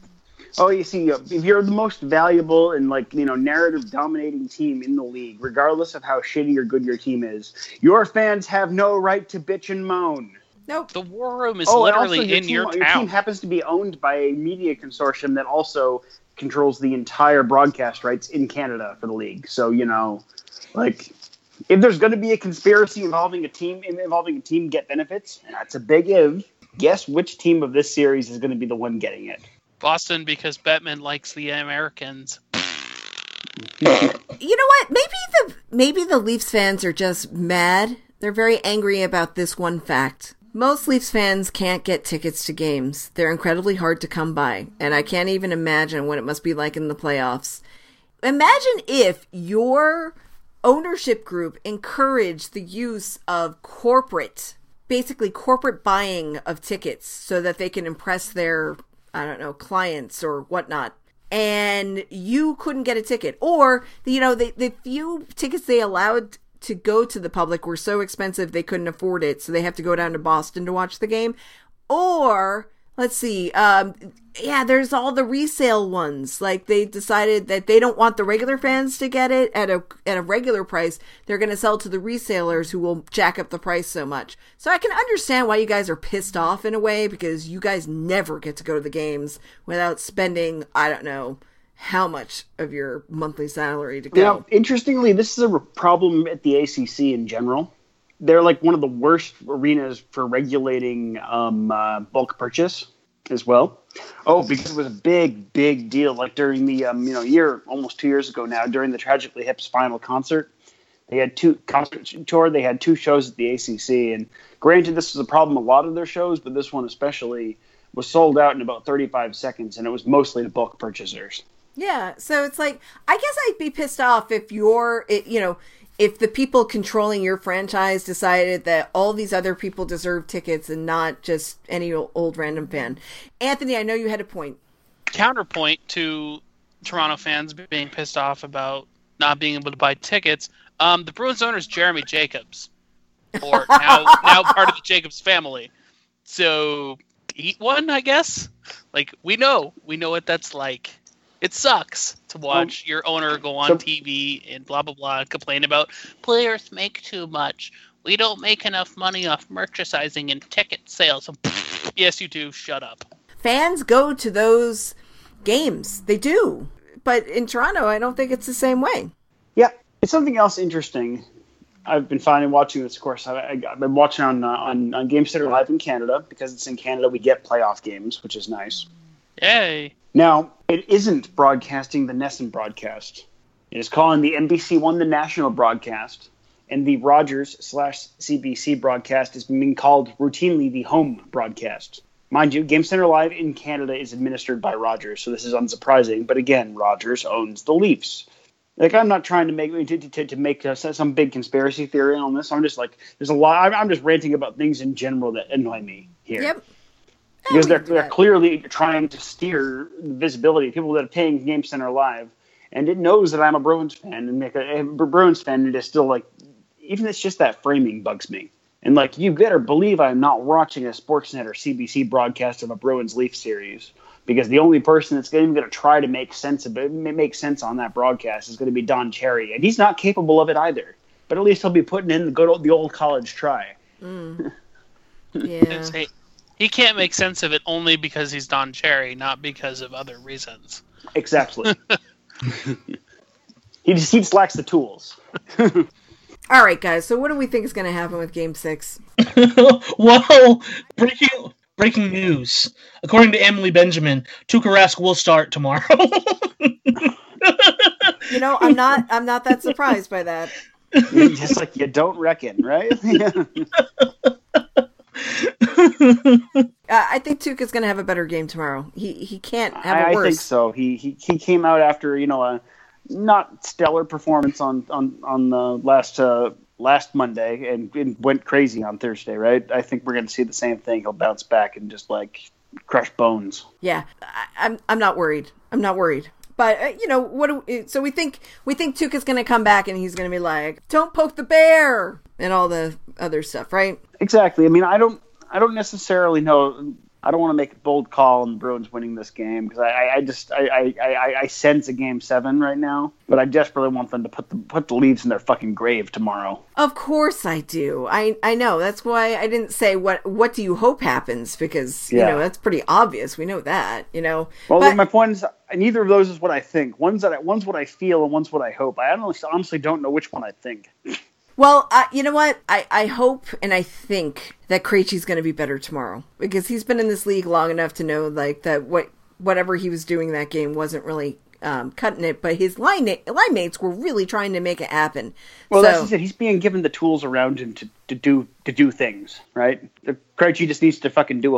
Oh, you see, uh, if you're the most valuable and like you know narrative dominating team in the league, regardless of how shitty or good your team is, your fans have no right to bitch and moan. Nope. The War Room is oh, literally also your in team, your your town. team happens to be owned by a media consortium that also controls the entire broadcast rights in Canada for the league. So you know, like, if there's going to be a conspiracy involving a team involving a team get benefits, and that's a big if. Guess which team of this series is going to be the one getting it? Boston because Bettman likes the Americans. You know what? Maybe the maybe the Leafs fans are just mad. They're very angry about this one fact. Most Leafs fans can't get tickets to games. They're incredibly hard to come by, and I can't even imagine what it must be like in the playoffs. Imagine if your ownership group encouraged the use of corporate, basically corporate buying of tickets so that they can impress their, I don't know, clients or whatnot. And you couldn't get a ticket. Or, you know, the, the few tickets they allowed to go to the public were so expensive they couldn't afford it. So they have to go down to Boston to watch the game. Or, let's see, um, yeah, there's all the resale ones. Like they decided that they don't want the regular fans to get it at a at a regular price. They're going to sell to the resellers who will jack up the price so much. So I can understand why you guys are pissed off in a way because you guys never get to go to the games without spending I don't know how much of your monthly salary to go. Now, interestingly, this is a problem at the ACC in general. They're like one of the worst arenas for regulating um, uh, bulk purchase. as well. Oh, because it was a big, big deal. Like during the um, you know year, almost two years ago now, during the Tragically Hip's final concert, they had two concert tour. They had two shows at the ACC, and granted, this was a problem a lot of their shows, but this one especially was sold out in about 35 seconds, and it was mostly to bulk purchasers. Yeah, so it's like I guess I'd be pissed off if you're, it, you know, if the people controlling your franchise decided that all these other people deserve tickets and not just any old, random fan. Anthony, I know you had a point. Counterpoint to Toronto fans being pissed off about not being able to buy tickets. Um, the Bruins owner is Jeremy Jacobs, or now now part of the Jacobs family. So eat one, I guess. Like we know, we know what that's like. It sucks to watch your owner go on so- TV and blah blah blah complain about players make too much. We don't make enough money off merchandising and ticket sales. yes, you do. Shut up. Fans go to those games. They do. But in Toronto, I don't think it's the same way. Yeah, it's something else interesting. I've been finding watching this. Of course, I, I, I've been watching on, uh, on on Game Center Live in Canada because it's in Canada. We get playoff games, which is nice. Yay. Now, it isn't broadcasting the NESN broadcast. It is calling the NBC One the national broadcast, and the Rogers slash CBC broadcast is being called routinely the home broadcast. Mind you, Game Center Live in Canada is administered by Rogers, so this is unsurprising. But again, Rogers owns the Leafs. Like I'm not trying to make to, to, to make uh, some big conspiracy theory on this. I'm just like there's a lot. I'm just ranting about things in general that annoy me here Yep. Because they're, they're clearly trying to steer the visibility people that are paying Game Center Live, and it knows that I'm a Bruins fan and make a, a Bruins fan, and it's still like, even it's just that framing bugs me. And like, you better believe I'm not watching a Sportsnet or CBC broadcast of a Bruins Leaf series because the only person that's even going to try to make sense of it, make sense on that broadcast is going to be Don Cherry, and he's not capable of it either. But at least he'll be putting in the good old, the old college try. Yeah. It's- hey, he can't make sense of it only because he's Don Cherry, not because of other reasons. Exactly. he just he just lacks the tools. All right, guys. So what do we think is going to happen with Game Six? well, breaking breaking news. According to Amalie Benjamin, Tuukka Rask will start tomorrow. You know, I'm not. I'm not that surprised by that. just like you don't reckon, right? Uh, I think Tuukka's going to have a better game tomorrow. He he can't have a I, I worse. I think so. He, he he came out after you know a not stellar performance on on on the last uh, last Monday and, and went crazy on Thursday, right? I think we're going to see the same thing. He'll bounce back and just like crush bones. Yeah, I, I'm I'm not worried. I'm not worried. But uh, you know what? Do we, so we think we think Tuukka's going to come back and he's going to be like, "Don't poke the bear" and all the other stuff, right? Exactly. I mean, I don't I don't necessarily know. I don't want to make a bold call on the Bruins winning this game because I, I, just I, I, I, I sense a game seven right now, but I desperately want them to put the put the Leafs in their fucking grave tomorrow. Of course I do. I I know. That's why I didn't say what what do you hope happens because you know that's pretty obvious. We know that. You know. Well, But- my point is, neither of those is what I think. One's that I, one's what I feel, and one's what I hope. I honestly, honestly don't know which one I think. Well, uh, you know what? I, I hope and I think that Krejci's going to be better tomorrow because he's been in this league long enough to know like that what whatever he was doing that game wasn't really um, cutting it, but his line line mates were really trying to make it happen. Well, so, that's just it. He's being given the tools around him to, to do to do things, right? Krejci just needs to fucking do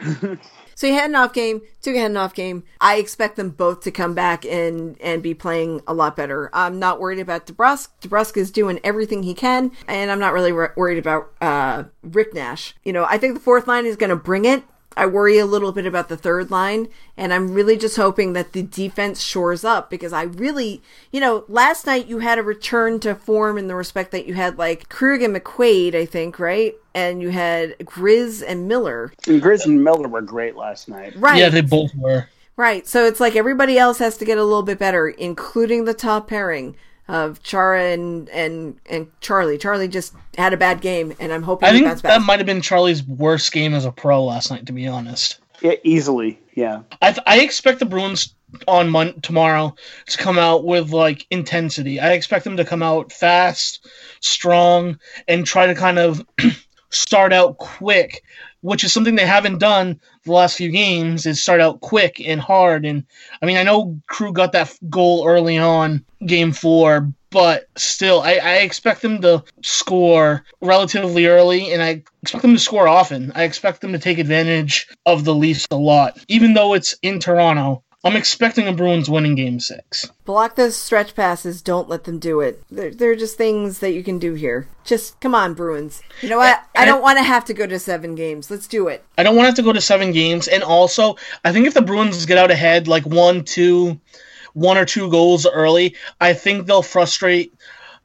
them. So he had an off game, took had an off game. I expect them both to come back and and be playing a lot better. I'm not worried about DeBrusk. DeBrusk is doing everything he can, and I'm not really wor- worried about uh, Rick Nash. You know, I think the fourth line is going to bring it. I worry a little bit about the third line, and I'm really just hoping that the defense shores up because I really, you know, last night you had a return to form in the respect that you had like Krug and McQuaid, I think, right? And you had Grizz and Miller. And Grizz and Miller were great last night. Right. yeah, they both were. Right. So it's like everybody else has to get a little bit better, including the top pairing of Chara and and and Charlie. Charlie just had a bad game, and I'm hoping I he think bounce that back. might have been Charlie's worst game as a pro last night, to be honest. Yeah, easily. Yeah. I, I expect the Bruins on mon- tomorrow to come out with like intensity. I expect them to come out fast, strong, and try to kind of start out quick which is something they haven't done the last few games. Is start out quick and hard. And I mean, I know Crew got that goal early on, game four, but still, I, I expect them to score relatively early, and I expect them to score often. I expect them to take advantage of the Leafs a lot, even though it's in Toronto. I'm expecting a Bruins winning game six. Block those stretch passes. Don't let them do it. They're, they're just things that you can do here. Just come on, Bruins. You know what? I don't want to have to go to seven games. Let's do it. I don't want to have to go to seven games. And also, I think if the Bruins get out ahead, like one, two, one or two goals early, I think they'll frustrate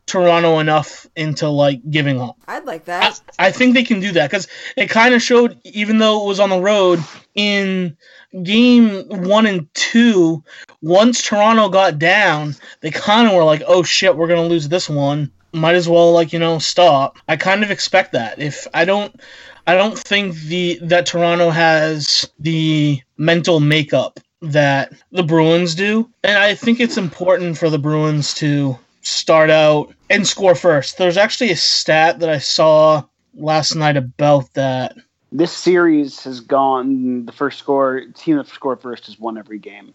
Toronto enough into like giving up. I'd like that. I think they can do that because it kind of showed, even though it was on the road in game one and two, once Toronto got down, they kind of were like, oh shit, we're going to lose this one. Might as well, like, you know, stop. I kind of expect that. If I don't. I don't think the that Toronto has the mental makeup that the Bruins do, and I think it's important for the Bruins to start out and score first. There's actually a stat that I saw last night about that. This series has gone the first score team that scored first has won every game.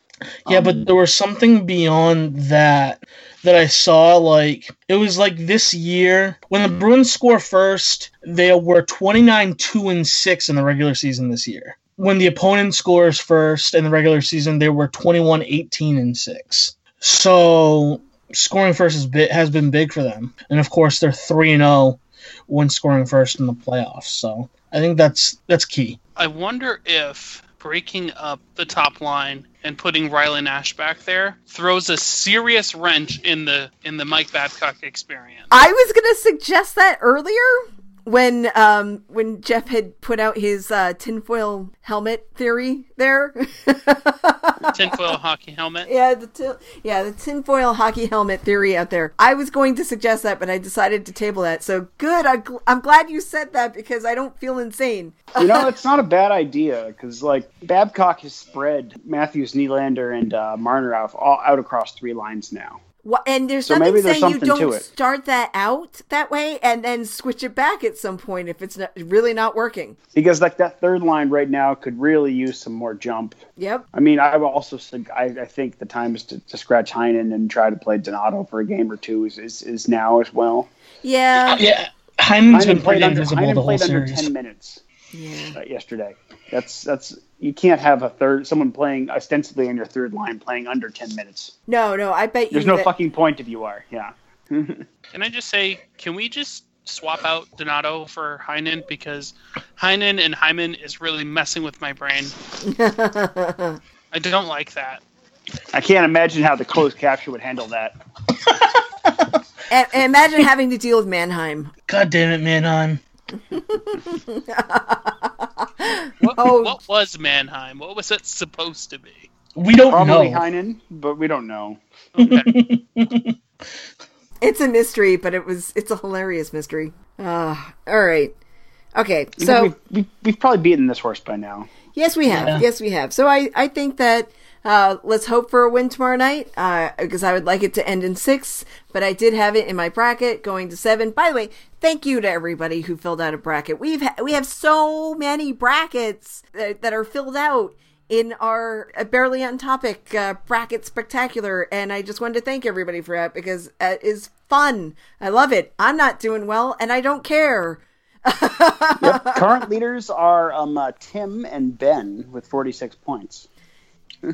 Yeah, Um, but there was something beyond that that I saw. Like it was like this year when the Bruins score first, they were 29 2 and 6 in the regular season this year. When the opponent scores first in the regular season, they were 21 18 and 6. So scoring first is bit, has been big for them. And of course, they're 3 and 0 when scoring first in the playoffs. So I think that's that's key. I wonder if breaking up the top line and putting Riley Nash back there throws a serious wrench in the in the Mike Babcock experience. I was gonna suggest that earlier when um when Jeff had put out his uh, tinfoil helmet theory there. Tinfoil hockey helmet. yeah, the tin yeah the tinfoil hockey helmet theory out there. I was going to suggest that, but I decided to table that. So good. I'm, gl- I'm glad you said that because I don't feel insane. you know, it's not a bad idea because like Babcock has spread Matthews, Nylander, and uh, Marner out, all out across three lines now. Wha- And there's So nothing there's saying you don't start that out that way and then switch it back at some point if it's not, really not working. Because like that third line right now could really use some more jump. Yep. I mean, I would also sug- I, I think the time is to, to scratch Heinen and try to play Donato for a game or two is, is, is now as well. Yeah. Yeah, Hyman's been Heinen played pretty under, invisible Heinen the whole played under series. ten minutes Yeah. uh, yesterday. That's that's you can't have a third someone playing ostensibly on your third line playing under ten minutes. No, no. I bet you. There's no that- fucking point if you are. Yeah. Can I just say, can we just swap out Donato for Heinen because Heinen and Hyman is really messing with my brain. I don't like that. I can't imagine how the closed capture would handle that. And, and imagine having to deal with Mannheim. God damn it, Manheim. What, Oh. what was Mannheim? What was it supposed to be? We don't Probably know. Heinen, but we don't know. Okay. It's a mystery, but it was it's a hilarious mystery. Uh, all right. Okay. So we've, we've, we've probably beaten this horse by now. yes, we have. Yeah. Yes, we have. So I I think that uh, let's hope for a win tomorrow night uh, because I would like it to end in six, but I did have it in my bracket going to seven. By the way, thank you to everybody who filled out a bracket. We've ha- we have so many brackets that, that are filled out in our uh, barely on topic uh, bracket spectacular and i just wanted to thank everybody for that because it is fun i love it i'm not doing well and i don't care Yep. Current leaders are um, uh, Tim and Ben with 46 points.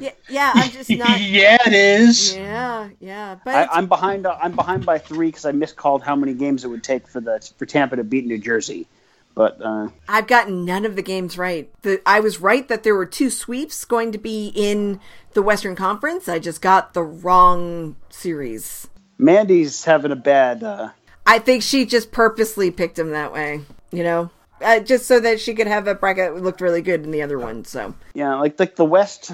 Yeah, yeah i'm just not yeah, it is. yeah yeah but I, I'm behind. Uh, I'm behind by three because I miscalled how many games it would take for the for Tampa to beat New Jersey. But uh, i've gotten none of the games right the, i was right that there were two sweeps going to be in the western conference i just got the wrong series Mandy's having a bad. Uh, i think she just purposely picked him that way you know uh, just so that she could have a bracket that looked really good in the other one so yeah, like like the West.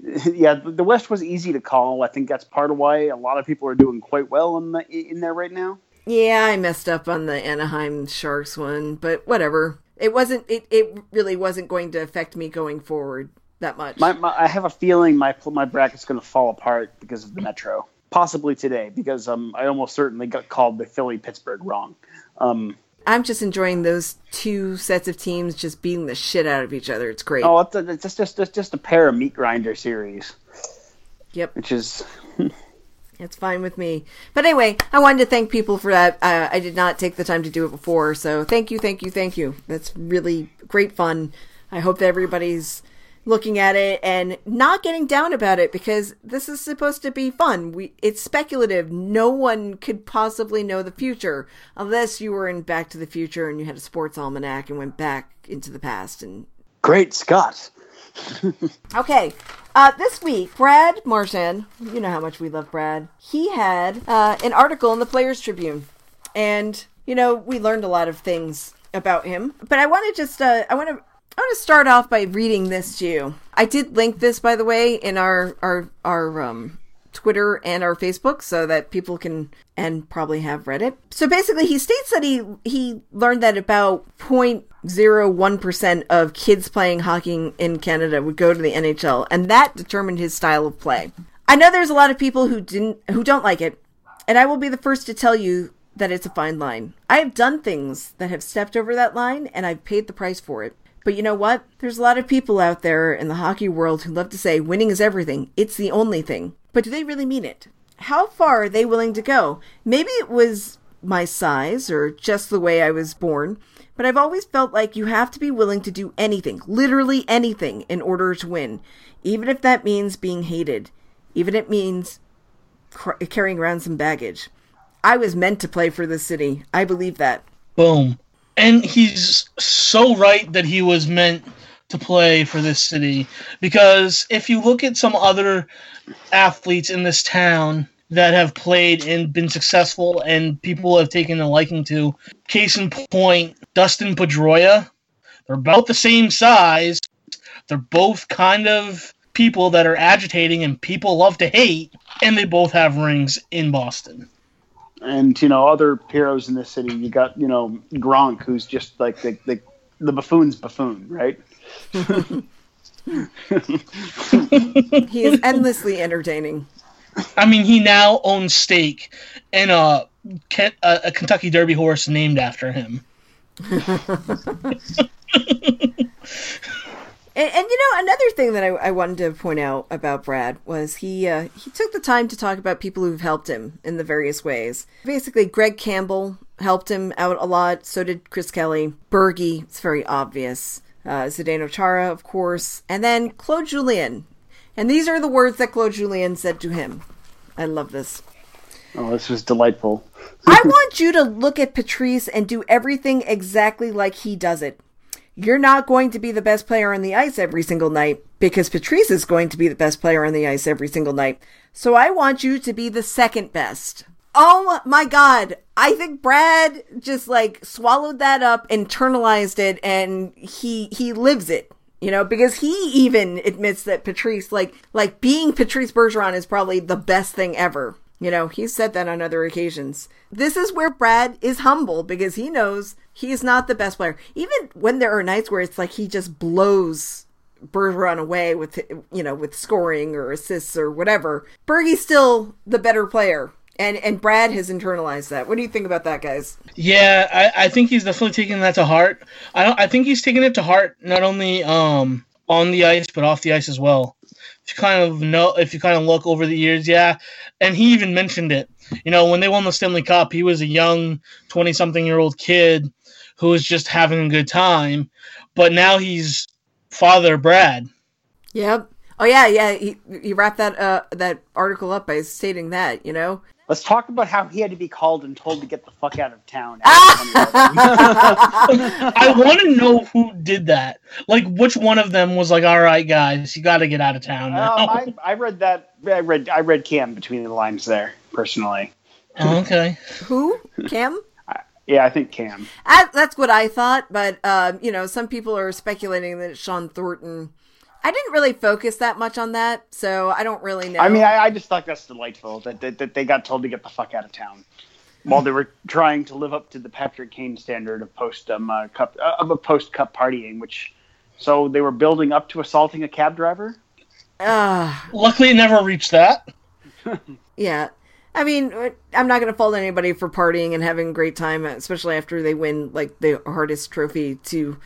Yeah, the West was easy to call. I think that's part of why a lot of people are doing quite well in the in there right now. Yeah, I messed up on the Anaheim Sharks one, but whatever. It wasn't. It, it really wasn't going to affect me going forward that much. My, my I have a feeling my my bracket's going to fall apart because of the Metro. Possibly today because um I almost certainly got called the Philly Pittsburgh wrong. Um I'm just enjoying those two sets of teams just beating the shit out of each other. It's great. Oh, it's, a, it's just, just, just, just a pair of meat grinder series, Yep. which is It's fine with me. But anyway, I wanted to thank people for that. Uh, I did not take the time to do it before, so thank you, thank you, thank you. That's really great fun. I hope that everybody's looking at it and not getting down about it because this is supposed to be fun. We it's speculative. No one could possibly know the future unless you were in Back to the Future and you had a sports almanac and went back into the past and great Scott. Okay, uh, this week, Brad Marchand, you know how much we love Brad, he had uh, an article in the Players Tribune. And, you know, we learned a lot of things about him. But I want to just, uh, I want to. I want to start off by reading this to you. I did link this, by the way, in our our our um, Twitter and our Facebook, so that people can and probably have read it. So basically, he states that he he learned that about 0.01 percent of kids playing hockey in Canada would go to the NHL, and that determined his style of play. I know there's a lot of people who didn't who don't like it, and I will be the first to tell you that it's a fine line. I have done things that have stepped over that line, and I've paid the price for it. But you know what? There's a lot of people out there in the hockey world who love to say winning is everything. It's the only thing. But do they really mean it? How far are they willing to go? Maybe it was my size or just the way I was born, but I've always felt like you have to be willing to do anything, literally anything, in order to win. Even if that means being hated. Even if it means carrying around some baggage. I was meant to play for this city. I believe that. Boom. And he's so right that he was meant to play for this city because if you look at some other athletes in this town that have played and been successful and people have taken a liking to, case in point, Dustin Pedroia, they're about the same size. They're both kind of people that are agitating and people love to hate, and they both have rings in Boston. And you know other heroes in this city. You got you know Gronk, who's just like the the, the buffoon's buffoon, right? He is endlessly entertaining. I mean, he now owns stake in a, Ken- a, a Kentucky Derby horse named after him. And, and you know, another thing that I, I wanted to point out about Brad was he uh, he took the time to talk about people who've helped him in the various ways. Basically, Greg Campbell helped him out a lot. So did Chris Kelly. Bergie, it's very obvious. Uh, Zdeno Chara, of course, and then Claude Julien. And these are the words that Claude Julien said to him. I love this. Oh, this was delightful. I want you to look at Patrice and do everything exactly like he does it. You're not going to be the best player on the ice every single night because Patrice is going to be the best player on the ice every single night. So I want you to be the second best. Oh my god. I think Brad just like swallowed that up, internalized it, and he he lives it. You know, because he even admits that Patrice, like like being Patrice Bergeron is probably the best thing ever. You know, he's said that on other occasions. This is where Brad is humble because he knows he's not the best player. Even when there are nights where it's like he just blows Bergeron away with you know with scoring or assists or whatever, Bergie's still the better player. And and Brad has internalized that. What do you think about that, guys? Yeah, I, I think he's definitely taking that to heart. I don't. I think he's taking it to heart not only um on the ice but off the ice as well. If you kind of know, if you kind of look over the years, yeah, and he even mentioned it. You know, when they won the Stanley Cup, he was a young twenty-something-year-old kid who was just having a good time, but now he's father Brad. Yep. Oh yeah, yeah. He he wrapped that uh that article up by stating that. You know. Let's talk about how he had to be called and told to get the fuck out of town. I want to know who did that. Like, which one of them was like, "All right, guys, you got to get out of town now." Um, I, I read that. I read. I read Cam between the lines there personally. Oh, okay. Who? Cam? Yeah, I think Cam. I, that's what I thought, but um, you know, some people are speculating that it's Shawn Thornton. I didn't really focus that much on that, so I don't really know. I mean, I, I just thought that's delightful that, that that they got told to get the fuck out of town while they were trying to live up to the Patrick Kane standard of post um, uh, cup uh, of a post cup partying, which so they were building up to assaulting a cab driver. Ah, Luckily, it never reached that. yeah. I mean, uh, I'm not going to fault anybody for partying and having a great time, especially after they win like the hardest trophy to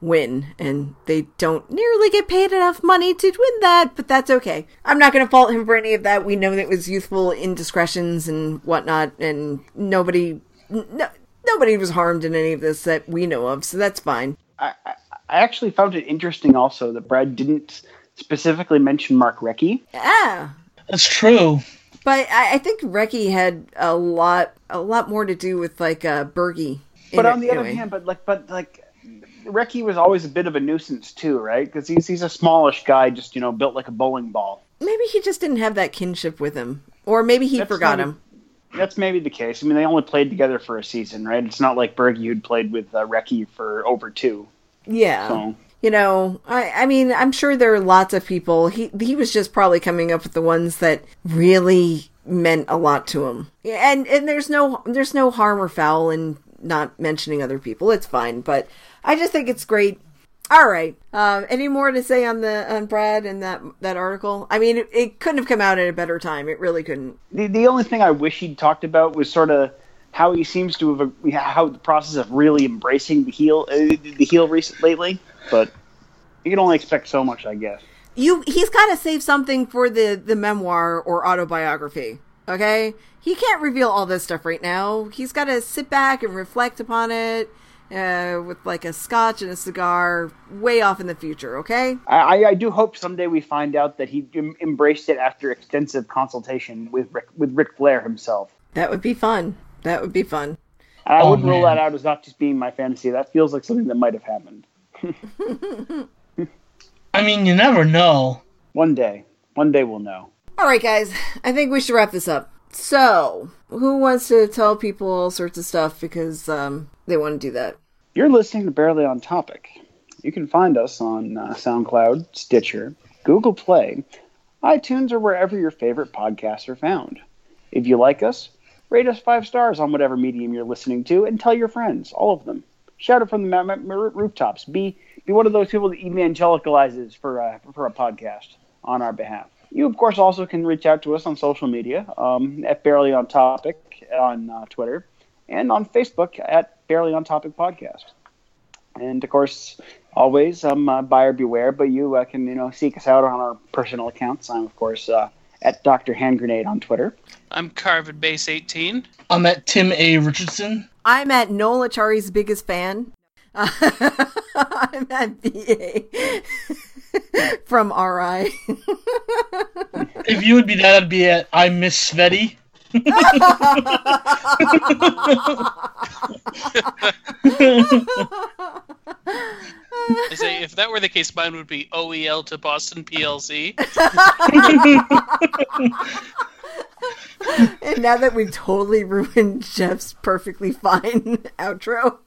win, and they don't nearly get paid enough money to win that. But that's okay. I'm not going to fault him for any of that. We know that it was youthful indiscretions and whatnot, and nobody, no, nobody was harmed in any of this that we know of, so that's fine. I, I, I actually found it interesting also that Brad didn't specifically mention Mark Recchi. Yeah. That's true. But I, I think Recchi had a lot, a lot more to do with like uh, Bergie. But on the other hand, but like, but like, Recchi was always a bit of a nuisance too, right? Because he's he's a smallish guy, just you know, built like a bowling ball. maybe he just didn't have that kinship with him, or maybe he That's forgot maybe- him. That's maybe the case. I mean, they only played together for a season, right? It's not like Bergie who'd played with uh, Recchi for over two. Yeah. So You know, I, I mean, I'm sure there are lots of people. He he was just probably coming up with the ones that really meant a lot to him. And and there's no there's no harm or foul in not mentioning other people. It's fine, but I just think it's great. All right. Um, any more to say on the on Brad and that that article? I mean, it, it couldn't have come out at a better time. It really couldn't. the the only thing I wish he'd talked about was sort of how he seems to have how the process of really embracing the heel uh, the heel recent lately. But you can only expect so much, I guess. you he's got to save something for the the memoir or autobiography okay he can't reveal all this stuff right now he's got to sit back and reflect upon it uh, with like a scotch and a cigar way off in the future okay I, I- I do hope someday we find out that he em- embraced it after extensive consultation with Rick, with Ric Flair himself. that would be fun that would be fun And I Oh, wouldn't rule that out as not just being my fantasy. That feels like something that might have happened I mean, you never know. one day. One day we'll know. all right guys i think we should wrap this up so who wants to tell people all sorts of stuff because um they want to do that You're listening to Barely on Topic. You can find us on uh, SoundCloud, Stitcher, Google Play, iTunes, or wherever your favorite podcasts are found. If you like us, rate us five stars on whatever medium you're listening to, and tell your friends, all of them. Shout it from the rooftops. Be be one of those people that evangelicalizes for uh, for a podcast on our behalf. You, of course, also can reach out to us on social media um, at Barely on Topic on uh, Twitter and on Facebook at Barely on Topic Podcast. And of course, always um, uh, buyer beware, but you uh, can you know seek us out on our personal accounts. I'm of course uh, at Dr. Hand Grenade on Twitter. I'm Carvid Base 18. I'm at Tim A. Richardson. I'm at Noel Acciari's biggest fan. I'm at BA from RI. If you would be that, I'd be at I Miss Sveti. I say if that were the case, mine would be OEL to Boston PLC. and now that we've totally ruined Jeff's perfectly fine outro,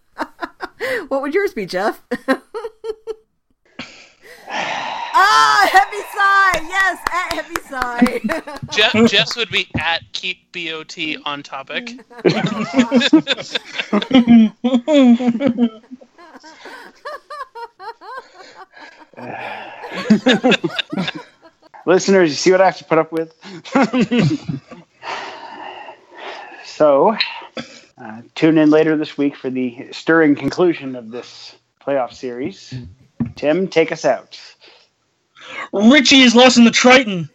what would yours be, Jeff? Ah, heavy sigh. Yes, at heavy sigh. Jeff, Jeff's would be at keep BOT on topic. Listeners, you see what I have to put up with? so, uh, tune in later this week for the stirring conclusion of this playoff series. Tim, take us out. Richie is lost in the Triton.